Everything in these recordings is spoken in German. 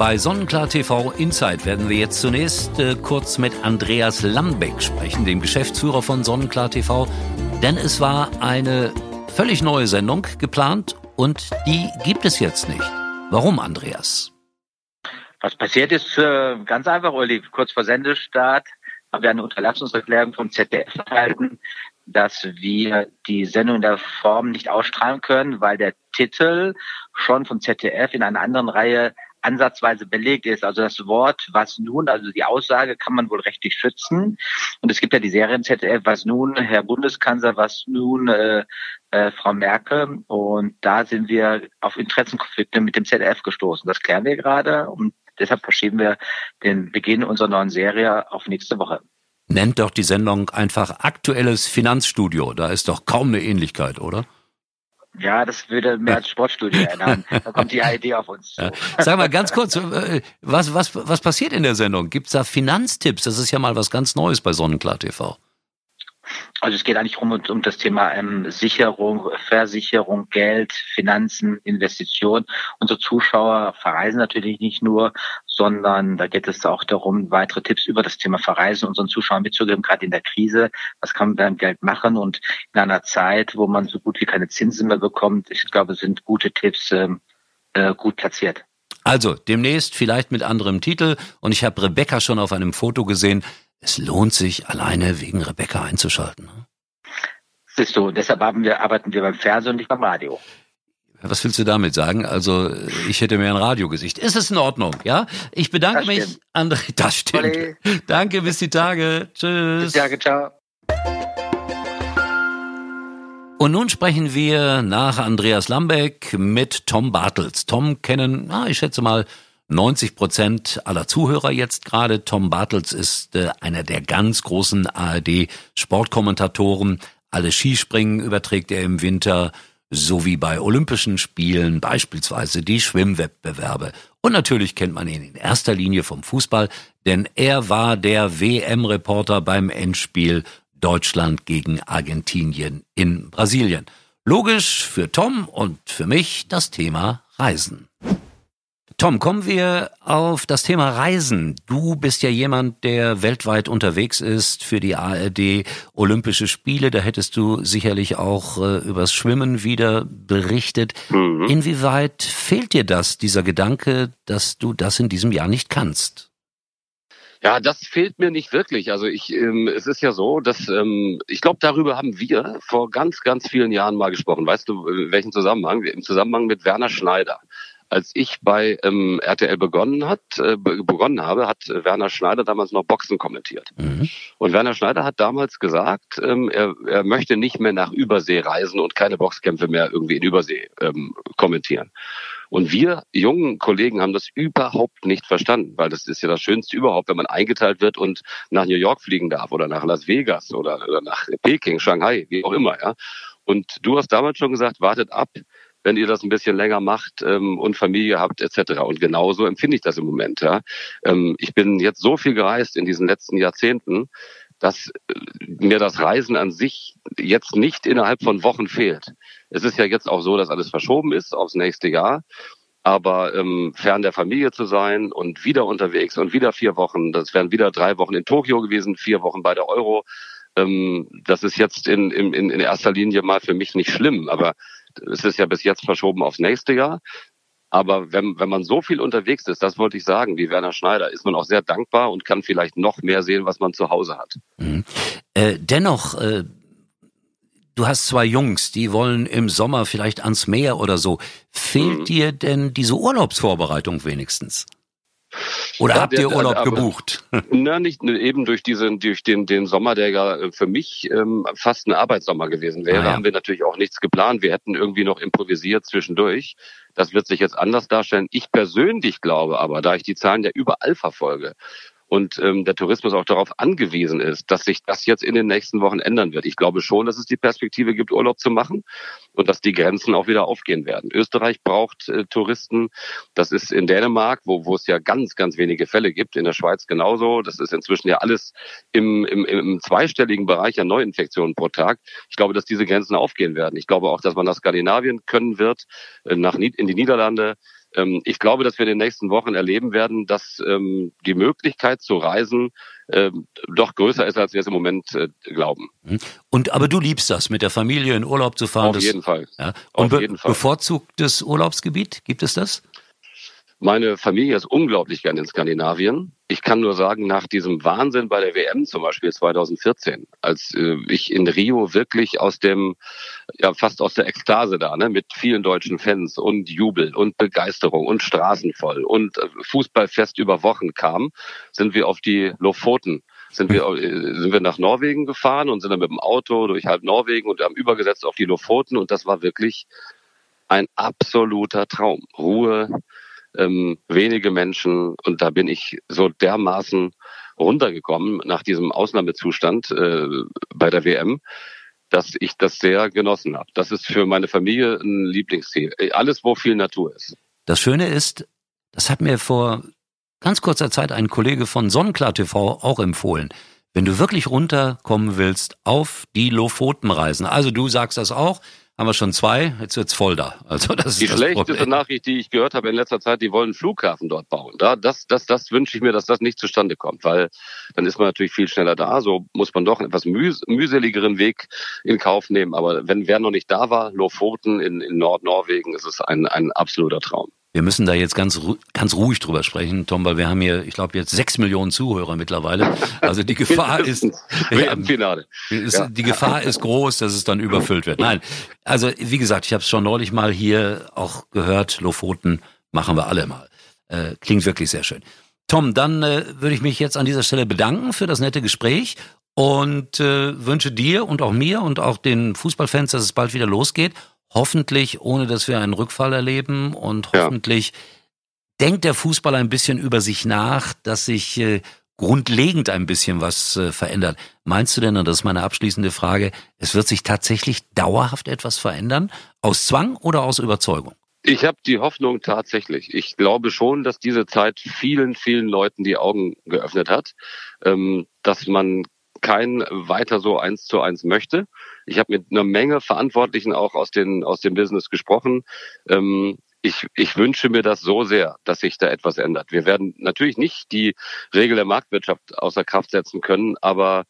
Bei Sonnenklar TV Insight werden wir jetzt zunächst äh, kurz mit Andreas Lambeck sprechen, dem Geschäftsführer von Sonnenklar TV. Denn es war eine völlig neue Sendung geplant und die gibt es jetzt nicht. Warum, Andreas? Was passiert ist, äh, ganz einfach, Uli, kurz vor Sendestart haben wir eine Unterlassungserklärung vom ZDF erhalten, dass wir die Sendung in der Form nicht ausstrahlen können, weil der Titel schon vom ZDF in einer anderen Reihe ansatzweise belegt ist. Also das Wort was nun, also die Aussage kann man wohl rechtlich schützen. Und es gibt ja die Serie im ZDF, was nun, Herr Bundeskanzler, was nun, äh, äh, Frau Merkel. Und da sind wir auf Interessenkonflikte mit dem ZDF gestoßen. Das klären wir gerade und deshalb verschieben wir den Beginn unserer neuen Serie auf nächste Woche. Nennt doch die Sendung einfach aktuelles Finanzstudio. Da ist doch kaum eine Ähnlichkeit, oder? Ja, das würde mehr als Sportstudio erinnern. Da kommt die Idee auf uns zu. Ja. Sag mal ganz kurz, äh, was, was, was passiert in der Sendung? Gibt's da Finanztipps? Das ist ja mal was ganz Neues bei Sonnenklar TV. Also es geht eigentlich um, um das Thema ähm, Sicherung, Versicherung, Geld, Finanzen, Investition. Unsere Zuschauer verreisen natürlich nicht nur, sondern da geht es auch darum, weitere Tipps über das Thema Verreisen unseren Zuschauern mitzugeben, gerade in der Krise. Was kann man beim Geld machen? Und in einer Zeit, wo man so gut wie keine Zinsen mehr bekommt, ich glaube, sind gute Tipps ähm, äh, gut platziert. Also demnächst vielleicht mit anderem Titel. Und ich habe Rebecca schon auf einem Foto gesehen es lohnt sich, alleine wegen Rebecca einzuschalten. Ne? Siehst du, deshalb wir, arbeiten wir beim Fernsehen und nicht beim Radio. Was willst du damit sagen? Also, ich hätte mir ein Radiogesicht. Ist es in Ordnung, ja? Ich bedanke mich. André. Das stimmt. Danke, bis die Tage. Tschüss. Bis die Tage, ciao. Und nun sprechen wir nach Andreas Lambeck mit Tom Bartels. Tom kennen, ah, ich schätze mal, 90 Prozent aller Zuhörer jetzt gerade. Tom Bartels ist äh, einer der ganz großen ARD-Sportkommentatoren. Alle Skispringen überträgt er im Winter, sowie bei Olympischen Spielen, beispielsweise die Schwimmwettbewerbe. Und natürlich kennt man ihn in erster Linie vom Fußball, denn er war der WM-Reporter beim Endspiel Deutschland gegen Argentinien in Brasilien. Logisch für Tom und für mich das Thema Reisen. Tom, kommen wir auf das Thema Reisen. Du bist ja jemand, der weltweit unterwegs ist für die ARD Olympische Spiele. Da hättest du sicherlich auch äh, übers Schwimmen wieder berichtet. Mhm. Inwieweit fehlt dir das, dieser Gedanke, dass du das in diesem Jahr nicht kannst? Ja, das fehlt mir nicht wirklich. Also ich, ähm, es ist ja so, dass ähm, ich glaube, darüber haben wir vor ganz, ganz vielen Jahren mal gesprochen. Weißt du, in welchem Zusammenhang? Im Zusammenhang mit Werner Schneider als ich bei ähm, RTL begonnen hat, äh, begonnen habe, hat Werner Schneider damals noch Boxen kommentiert. Mhm. Und Werner Schneider hat damals gesagt, ähm, er, er möchte nicht mehr nach Übersee reisen und keine Boxkämpfe mehr irgendwie in Übersee ähm, kommentieren. Und wir jungen Kollegen haben das überhaupt nicht verstanden, weil das ist ja das Schönste überhaupt, wenn man eingeteilt wird und nach New York fliegen darf oder nach Las Vegas oder, oder nach Peking, Shanghai, wie auch immer. Ja. Und du hast damals schon gesagt, wartet ab, wenn ihr das ein bisschen länger macht ähm, und Familie habt etc. Und genauso empfinde ich das im Moment. Ja. Ähm, ich bin jetzt so viel gereist in diesen letzten Jahrzehnten, dass äh, mir das Reisen an sich jetzt nicht innerhalb von Wochen fehlt. Es ist ja jetzt auch so, dass alles verschoben ist aufs nächste Jahr. Aber ähm, fern der Familie zu sein und wieder unterwegs und wieder vier Wochen, das wären wieder drei Wochen in Tokio gewesen, vier Wochen bei der Euro. Ähm, das ist jetzt in, in, in erster Linie mal für mich nicht schlimm, aber es ist ja bis jetzt verschoben aufs nächste Jahr. Aber wenn, wenn man so viel unterwegs ist, das wollte ich sagen, wie Werner Schneider, ist man auch sehr dankbar und kann vielleicht noch mehr sehen, was man zu Hause hat. Mhm. Äh, dennoch, äh, du hast zwei Jungs, die wollen im Sommer vielleicht ans Meer oder so. Fehlt mhm. dir denn diese Urlaubsvorbereitung wenigstens? Oder ja, habt ihr Urlaub aber, gebucht? Na, nicht eben durch diesen, durch den, den Sommer, der ja äh, für mich ähm, fast ein Arbeitssommer gewesen wäre, ah, ja. haben wir natürlich auch nichts geplant. Wir hätten irgendwie noch improvisiert zwischendurch. Das wird sich jetzt anders darstellen. Ich persönlich glaube aber, da ich die Zahlen ja überall verfolge und ähm, der Tourismus auch darauf angewiesen ist, dass sich das jetzt in den nächsten Wochen ändern wird. Ich glaube schon, dass es die Perspektive gibt, Urlaub zu machen. und dass die Grenzen auch wieder aufgehen werden. Österreich braucht äh, Touristen. Das ist in Dänemark, wo, wo es ja ganz, ganz wenige Fälle gibt. In der Schweiz genauso. Das ist inzwischen ja alles im, im, im zweistelligen Bereich an Neuinfektionen pro Tag. Ich glaube, dass diese Grenzen aufgehen werden. Ich glaube auch, dass man nach Skandinavien können wird, äh, nach, in die Niederlande. Ähm, ich glaube, dass wir in den nächsten Wochen erleben werden, dass ähm, die Möglichkeit zu reisen ähm, doch größer ist, als wir es im Moment äh, glauben. Mhm. Und aber du liebst das, mit der Familie in Urlaub zu fahren. Auf das, jeden Fall. Ja. Und Auf jeden Fall. bevorzugtes Urlaubsgebiet, gibt es das? Meine Familie ist unglaublich gern in Skandinavien. Ich kann nur sagen, nach diesem Wahnsinn bei der WM zum Beispiel 2014, als äh, ich in Rio wirklich aus dem, ja fast aus der Ekstase da, ne, mit vielen deutschen Fans und Jubel und Begeisterung und Straßen voll und äh, Fußballfest über Wochen kam, sind wir auf die Lofoten sind wir, äh, sind wir nach Norwegen gefahren und sind dann mit dem Auto durch halb Norwegen und haben übergesetzt auf die Lofoten und das war wirklich ein absoluter Traum. Ruhe, ähm, wenige Menschen und da bin ich so dermaßen runtergekommen nach diesem Ausnahmezustand äh, bei der WM, dass ich das sehr genossen habe. Das ist für meine Familie ein Lieblingsziel. Alles, wo viel Natur ist. Das Schöne ist, das hat mir vor ganz kurzer Zeit ein Kollege von Sonnenklar TV auch empfohlen. Wenn du wirklich runterkommen willst auf die Lofoten reisen, also du sagst das auch, haben wir schon zwei, jetzt wird's voll da. Also das die ist das schlechteste Problem. Nachricht, die ich gehört habe in letzter Zeit, die wollen einen Flughafen dort bauen. Da, das, das, das wünsche ich mir, dass das nicht zustande kommt, weil dann ist man natürlich viel schneller da. So muss man doch einen etwas mühs mühseligeren Weg in Kauf nehmen. Aber wenn wer noch nicht da war, Lofoten in, in Nordnorwegen, ist es ein, ein absoluter Traum. Wir müssen da jetzt ganz, ganz ruhig drüber sprechen, Tom, weil wir haben hier, ich glaube, jetzt sechs Millionen Zuhörer mittlerweile. Also die Gefahr ist, ja, Finale. Ist, ja. die Gefahr ist groß, dass es dann überfüllt wird. Nein, also wie gesagt, ich habe es schon neulich mal hier auch gehört, Lofoten machen wir alle mal. Äh, klingt wirklich sehr schön. Tom, dann äh, würde ich mich jetzt an dieser Stelle bedanken für das nette Gespräch und äh, wünsche dir und auch mir und auch den Fußballfans, dass es bald wieder losgeht hoffentlich ohne dass wir einen Rückfall erleben und hoffentlich ja. denkt der Fußball ein bisschen über sich nach, dass sich äh, grundlegend ein bisschen was äh, verändert. Meinst du denn, und das ist meine abschließende Frage, es wird sich tatsächlich dauerhaft etwas verändern? Aus Zwang oder aus Überzeugung? Ich habe die Hoffnung tatsächlich. Ich glaube schon, dass diese Zeit vielen, vielen Leuten die Augen geöffnet hat, ähm, dass man kein weiter so eins zu eins möchte. Ich habe mit einer Menge Verantwortlichen auch aus, den, aus dem Business gesprochen. Ähm, ich, ich wünsche mir das so sehr, dass sich da etwas ändert. Wir werden natürlich nicht die Regel der Marktwirtschaft außer Kraft setzen können, aber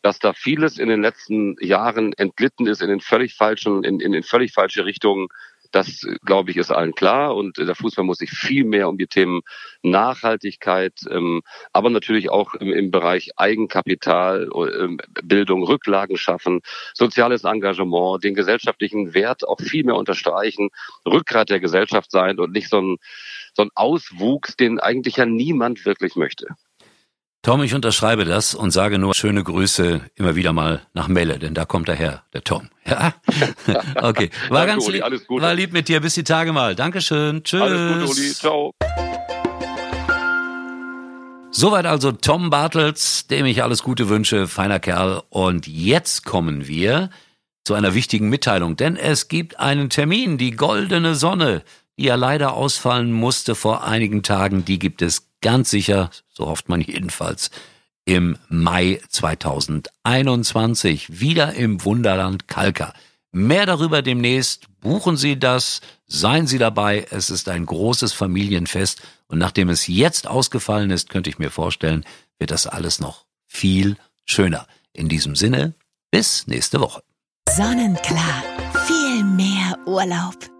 dass da vieles in den letzten Jahren entglitten ist in den völlig falschen, in, in, in völlig falsche Richtungen, das, glaube ich, ist allen klar. Und der Fußball muss sich viel mehr um die Themen Nachhaltigkeit, ähm, aber natürlich auch im, im Bereich Eigenkapital, ähm, Bildung, Rücklagen schaffen, soziales Engagement, den gesellschaftlichen Wert auch viel mehr unterstreichen, Rückgrat der Gesellschaft sein und nicht so ein, so ein Auswuchs, den eigentlich ja niemand wirklich möchte. Tom, ich unterschreibe das und sage nur schöne Grüße immer wieder mal nach Melle, denn da kommt er her, der Tom. Ja? Okay. War Danke, ganz lieb, alles Gute. war lieb mit dir. Bis die Tage mal. Dankeschön. Tschüss. Alles Gute, Uli. Ciao. Soweit also Tom Bartels, dem ich alles Gute wünsche, feiner Kerl. Und jetzt kommen wir zu einer wichtigen Mitteilung, denn es gibt einen Termin, die goldene Sonne, die ja leider ausfallen musste vor einigen Tagen, die gibt es ganz sicher, so hofft man jedenfalls, im Mai 2021 wieder im Wunderland Kalka. Mehr darüber demnächst. Buchen Sie das, seien Sie dabei. Es ist ein großes Familienfest und nachdem es jetzt ausgefallen ist, könnte ich mir vorstellen, wird das alles noch viel schöner. In diesem Sinne, bis nächste Woche. Sonnenklar, viel mehr Urlaub.